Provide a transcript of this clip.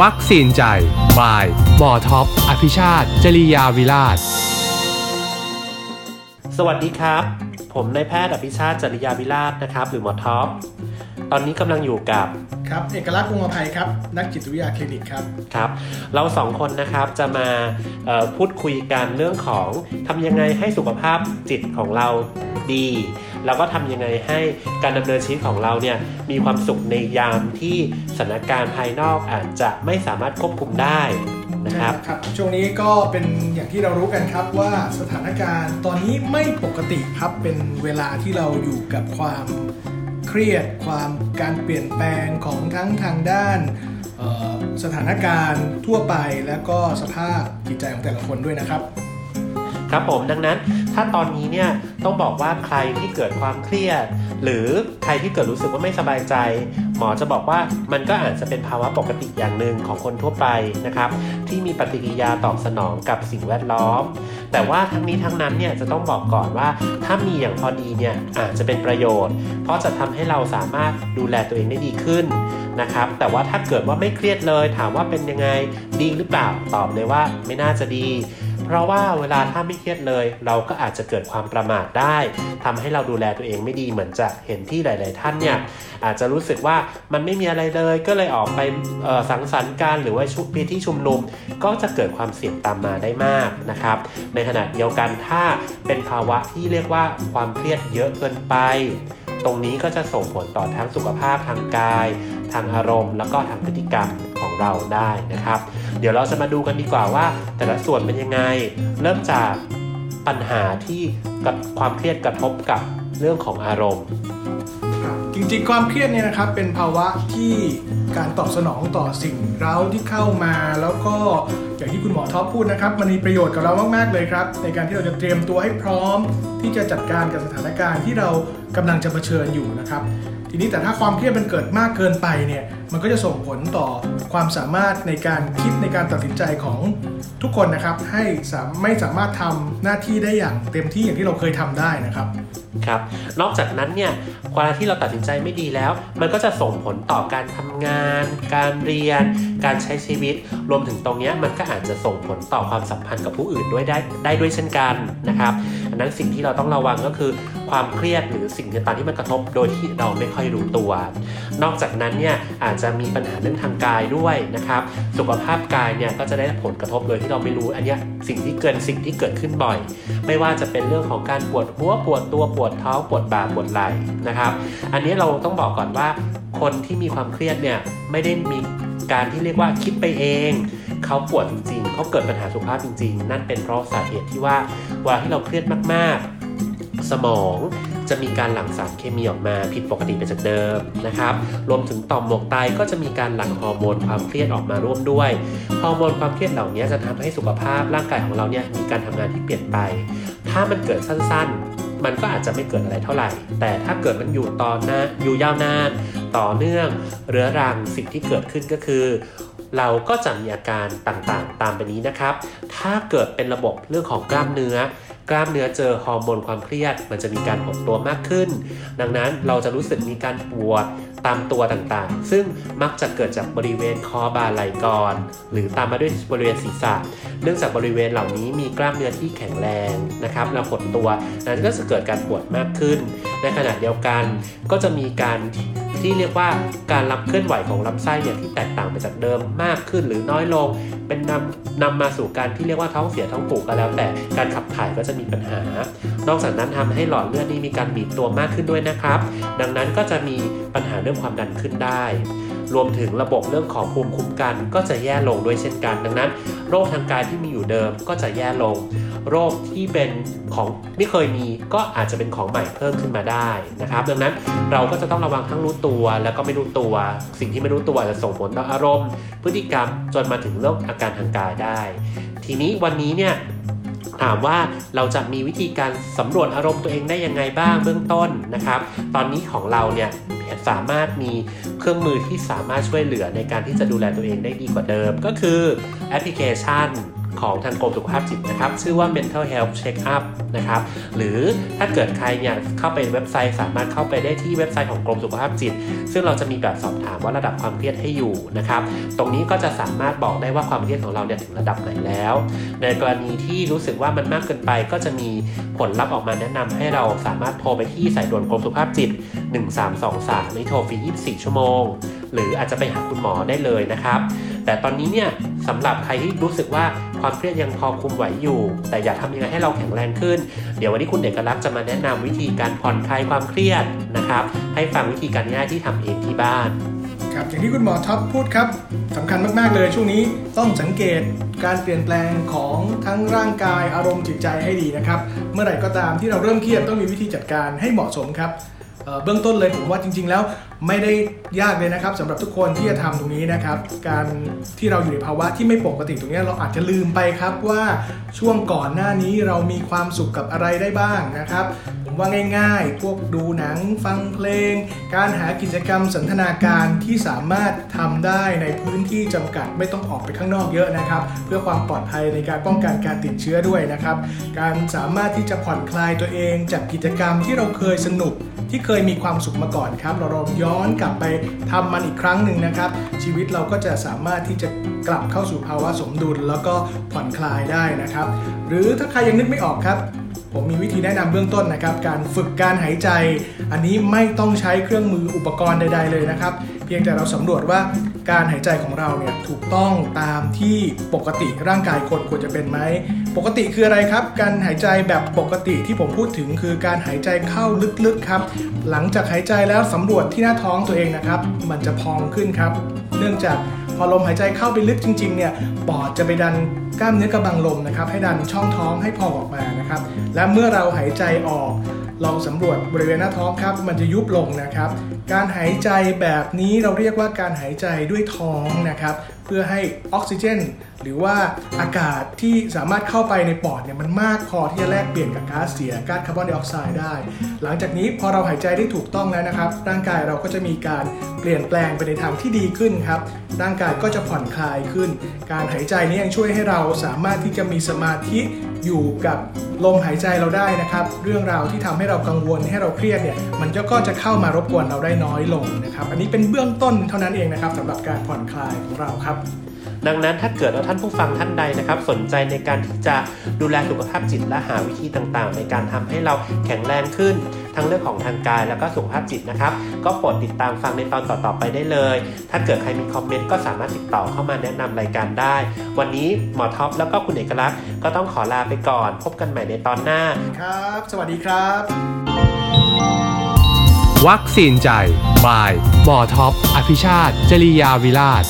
วัคซีนใจ บาย หมอท็อป อภิชาติ จริยาวิราช สวัสดีครับ ผมนายแพทย์อภิชาติจริยาวิราชนะครับ หรือหมอท็อป ตอนนี้กำลังอยู่กับ ครับ เอกลักษณ์วงศ์อภัยครับ นักจิตวิทยาคลินิกครับ ครับ เราสองคนนะครับจะมาเอ่อพูดคุยกันเรื่องของทำยังไงให้สุขภาพจิตของเราดี แล้วก็ทำยังไงให้การดำเนินชีวิตของเราเนี่ยมีความสุขในยามที่สถานการณ์ภายนอกอาจจะไม่สามารถควบคุมได้นะครับครับ ช่วงนี้ก็เป็นอย่างที่เรารู้กันครับว่าสถานการณ์ตอนนี้ไม่ปกติครับเป็นเวลาที่เราอยู่กับความเครียดความการเปลี่ยนแปลงของทั้งทางด้านสถานการณ์ทั่วไปและก็สภาพจิตใจของแต่ละคนด้วยนะครับ ครับผมดังนั้นถ้าตอนนี้เนี่ยต้องบอกว่าใครที่เกิดความเครียด หรือใครที่เกิดรู้สึกว่าไม่สบายใจ หมอจะบอกว่ามันก็อาจจะเป็นภาวะปกติอย่างหนึ่งของคนทั่วไปนะครับ ที่มีปฏิกิริยาตอบสนองกับสิ่งแวดล้อม แต่ว่าทั้งนี้ทั้งนั้นเนี่ยจะต้องบอกก่อนว่าถ้ามีอย่างพอดีเนี่ยอาจจะเป็นประโยชน์ เพราะจะทำให้เราสามารถดูแลตัวเองได้ดีขึ้นนะครับแต่ว่าถ้าเกิดว่าไม่เครียดเลยถามว่าเป็นยังไงดีหรือเปล่าตอบเลยว่าไม่น่าจะดี เพราะว่าเวลาถ้าไม่เครียดเลย เราก็อาจจะเกิดความประมาทได้ทำให้เราดูแลตัวเองไม่ดีเหมือนจะเห็นที่หลาย ๆ ท่านเนี่ยอาจจะรู้สึกว่ามันไม่มีอะไรเลยก็เลยออกไปสังสรรค์กันหรือว่าชุปีที่ชุมนุมก็จะเกิดความเสี่ยงตามมาได้มากนะครับ ในขณะเดียวกันถ้าเป็นภาวะที่เรียกว่าความเครียดเยอะเกินไป ตรงนี้ก็จะส่งผลต่อทั้งสุขภาพทางกาย ทางอารมณ์ แล้วก็ทางพฤติกรรมของเราได้นะครับ เดี๋ยวเราจะมาดูกันดีกว่าว่า แต่ละส่วนเป็นยังไง เริ่มจากปัญหาที่กับความเครียดกระทบกับเรื่องของอารมณ์ จริงๆ ความเครียดเนี่ยนะครับเป็นภาวะที่การตอบสนองต่อสิ่งเร้าที่เข้ามา แล้วก็อย่างที่คุณหมอท็อปพูดนะครับ มันมีประโยชน์กับเรามากๆเลยครับ ในการที่เราจะเตรียมตัวให้พร้อม ที่จะจัดการกับสถานการณ์ที่เรากำลังจะเผชิญอยู่นะครับ ทีนี้แต่ถ้าความเครียดมันเกิดมากเกินไปเนี่ยมันก็จะส่งผลต่อความสามารถในการคิดในการตัดสินใจของทุกคนนะครับ ให้สามไม่สามารถทำหน้าที่ได้อย่างเต็มที่อย่างที่เราเคยทำได้นะครับครับนอกจากนั้นเนี่ยเวลาที่เราตัดสินใจไม่ดีแล้ว มันก็จะส่งผลต่อการทำงาน การเรียน การใช้ชีวิต รวมถึงตรงนี้มันก็อาจจะส่งผลต่อความสัมพันธ์กับผู้อื่นด้วยได้ได้ด้วยเช่นกันนะครับอันนั้นสิ่งที่เราต้องระวังก็คือความเครียดหรือสิ่งต่างๆที่มันกระทบโดยที่เราไม่ค่อยรู้ตัว นอกจากนั้นเนี่ยอาจจะมีปัญหาเรื่องทางกายด้วยนะครับ สุขภาพกายเนี่ยก็จะได้ผลกระทบโดยที่เราไม่รู้อันนี้สิ่งที่เกินสิ่งที่เกิดขึ้นบ่อย ไม่ว่าจะเป็นเรื่องของการปวดหัวปวดตัวปวดเท้องปวดบ่าปวดไหล่นะครับ อันนี้เราต้องบอกก่อนว่าคนที่มีความเครียดเนี่ยไม่ได้มี การที่เรียกว่าคิดไปเอง เขาปวดจริงๆ เขาเกิดปัญหาสุขภาพจริง ๆ นั่นเป็นเพราะสาเหตุที่ว่าเวลาที่เราเครียดมากๆ สมองจะมีการหลั่งสารเคมีออกมาผิดปกติไปจากเดิมนะครับ รวมถึงต่อมหมวกไตก็จะมีการหลั่งฮอร์โมนความเครียดออกมาร่วมด้วย ฮอร์โมนความเครียดเหล่านี้จะทำให้สุขภาพร่างกายของเราเนี่ยมีการทำงานที่เปลี่ยนไป ถ้ามันเกิดสั้นๆ มันก็อาจจะไม่เกิดอะไรเท่าไหร่ แต่ถ้าเกิดมันอยู่ต่อหน้าอยู่ยาวนาน ต่อเนื่อง เรื้อรังสิ่งที่เกิดขึ้นก็คือ เราก็จะมีอาการต่างๆ ตามไปนี้นะครับ ถ้าเกิดเป็นระบบเรื่องของกล้ามเนื้อกล้ามเนื้อเจอฮอร์โมนความเครียด มันจะมีการหดตัวมากขึ้น ดังนั้นเราจะรู้สึกมีการปวดตามตัวต่างๆ ซึ่งมักจะเกิดจากบริเวณคอบ่าไหล่ก่อน หรือตามมาด้วยบริเวณศีรษะ เนื่องจากบริเวณเหล่านี้มีกล้ามเนื้อที่แข็งแรงนะครับแล้วหดตัวนั้นก็จะเกิดการปวดมากขึ้น ในขณะเดียวกันก็จะมีการ ที่เรียกว่าการรับเคลื่อนไหวของลำไส้เนี่ยที่แตกต่างไปจากเดิมมากขึ้นหรือน้อยลง เป็นนำนำมาสู่การที่เรียกว่าท้องเสียท้องผูกก็แล้ว แต่การขับถ่ายก็จะมีปัญหา นอกจากนั้นทำให้หลอดเลือดนี่มีการบีบตัวมากขึ้นด้วยนะครับ ดังนั้นก็จะมีปัญหาเรื่องความดันขึ้นได้รวมถึงระบบเรื่องของภูมิคุ้มกันก็จะแย่ลงด้วยเช่นกัน ดังนั้น โรคทางกายที่มีอยู่เดิมก็จะแย่ลง โรคที่เป็นของไม่เคยมีก็อาจจะเป็นของใหม่เพิ่มขึ้นมาได้นะครับ ดังนั้นเราก็จะต้องระวังทั้งรู้ตัว แล้วก็ไม่รู้ตัว สิ่งที่ไม่รู้ตัวจะส่งผลต่ออารมณ์ พฤติกรรมจนมาถึงเรื่องอาการทางกายได้ ทีนี้วันนี้เนี่ยถามว่าเราจะมีวิธีการสำรวจอารมณ์ตัวเองได้ยังไงบ้างเบื้องต้นนะครับ ตอนนี้ของเราเนี่ยสามารถมีเครื่องมือที่สามารถช่วยเหลือในการที่จะดูแลตัวเองได้ดีกว่าเดิม ก็คือแอปพลิเคชัน ของทางกรมสุขภาพจิตนะครับ ชื่อว่า mental health check up นะครับ หรือถ้าเกิดใครเนี่ยเข้าไปเว็บไซต์สามารถเข้าไปได้ที่เว็บไซต์ของกรมสุขภาพจิต ซึ่งเราจะมีแบบสอบถามว่าระดับความเครียดให้อยู่นะครับ ตรงนี้ก็จะสามารถบอกได้ว่าความเครียดของเราเนี่ยถึงระดับไหนแล้ว ในกรณีที่รู้สึกว่ามันมากเกินไปก็จะมีผลลัพธ์ออกมาแนะนำให้เราสามารถโทรไปที่สายด่วนกรมสุขภาพจิต 1323ในโทรฟรี 24 ชั่วโมง หรืออาจจะไปหาคุณหมอได้เลยนะครับ แต่ตอนนี้เนี่ยสำหรับใครที่รู้สึกว่าความเครียดยังพอคุมไหวอยู่ แต่อยากทำยังไงให้เราแข็งแรงขึ้น เดี๋ยววันนี้คุณเอกลักษณ์จะมาแนะนำวิธีการผ่อนคลายความเครียดนะครับ ให้ฟังวิธีการง่ายที่ทำเองที่บ้านครับอย่างที่คุณหมอท็อปพูดครับสำคัญมาก ๆ เลยช่วงนี้ต้องสังเกตการเปลี่ยนแปลงของทั้งร่างกายอารมณ์จิตใจให้ดีนะครับ เมื่อไหร่ก็ตามที่เราเริ่มเครียดต้องมีวิธีจัดการให้เหมาะสมครับ เบื้องต้นเลยผมว่าจริง ๆ แล้วไม่ได้ยากเลยนะครับสำหรับทุกคนที่จะทำตรงนี้นะครับ การที่เราอยู่ในภาวะที่ไม่ปกติตรงนี้เราอาจจะลืมไปครับว่าช่วงก่อนหน้านี้เรามีความสุขกับอะไรได้บ้างนะครับ ผมว่าง่าย ๆ พวกดูหนังฟังเพลง การหากิจกรรมสันทนาการที่สามารถทำได้ในพื้นที่จำกัดไม่ต้องออกไปข้างนอกเยอะนะครับ เพื่อความปลอดภัยในการป้องกันการติดเชื้อด้วยนะครับ การสามารถที่จะผ่อนคลายตัวเองจากกิจกรรมที่เราเคยสนุก ที่เคยมีความสุขมาก่อนครับ เราลองย้อนกลับไปทำมันอีกครั้งหนึ่งนะครับ ชีวิตเราก็จะสามารถที่จะกลับเข้าสู่ภาวะสมดุล แล้วก็ผ่อนคลายได้นะครับ หรือถ้าใครยังนึกไม่ออกครับผมมีวิธีแนะนำเบื้องต้นนะครับ การฝึกการหายใจ อันนี้ไม่ต้องใช้เครื่องมืออุปกรณ์ใด ๆ เลยนะครับ เพียงแต่เราสำรวจว่า การหายใจของเราเนี่ยถูกต้องตามที่ปกติร่างกายคนควรจะเป็นไหม ปกติคืออะไรครับ การหายใจแบบปกติที่ผมพูดถึงคือการหายใจเข้าลึกๆครับ หลังจากหายใจแล้วสำรวจที่หน้าท้องตัวเองนะครับ มันจะพองขึ้นครับ เนื่องจากพอลมหายใจเข้าไปลึกจริงๆเนี่ยปอดจะไปดันกล้ามเนื้อกระบังลมนะครับ ให้ดันช่องท้องให้พองออกมานะครับ และเมื่อเราหายใจออก ลองสำรวจบริเวณหน้าท้องครับ มันจะยุบลงนะครับ การหายใจแบบนี้เราเรียกว่าการหายใจด้วยท้องนะครับ เพื่อให้ออกซิเจน หรือว่าอากาศที่สามารถเข้าไปในปอดเนี่ยมันมากพอที่จะแลกเปลี่ยนกับก๊าซเสียก๊าซคาร์บอนไดออกไซด์ได้ หลังจากนี้พอเราหายใจได้ถูกต้องแล้วนะครับ ร่างกายเราก็จะมีการเปลี่ยนแปลงไปในทางที่ดีขึ้นครับ ร่างกายก็จะผ่อนคลายขึ้น การหายใจนี้ยังช่วยให้เราสามารถที่จะมีสมาธิอยู่กับลมหายใจเราได้นะครับ เรื่องราวที่ทำให้เรากังวลให้เราเครียดเนี่ยมันก็จะเข้ามารบกวนเราได้น้อยลงนะครับ อันนี้เป็นเบื้องต้นเท่านั้นเองนะครับสำหรับการผ่อนคลายของเราครับ ดังนั้นถ้าเกิดว่าท่านผู้ฟังท่านใดนะครับ สนใจในการที่จะดูแลสุขภาพจิตและหาวิธีต่างๆ ในการทำให้เราแข็งแรงขึ้น ทั้งเรื่องของทางกายแล้วก็สุขภาพจิตนะครับ ก็โปรดติดตามฟังในตอนต่อๆไปได้เลย ถ้าเกิดใครมีคอมเมนต์ก็สามารถติดต่อเข้ามาแนะนำรายการได้ วันนี้หมอท็อปแล้วก็คุณเอกลักษณ์ก็ต้องขอลาไปก่อน พบกันใหม่ในตอนหน้าครับ สวัสดีครับ วัคซีนใจ บายหมอท็อป อภิชาติ จริยาวิราช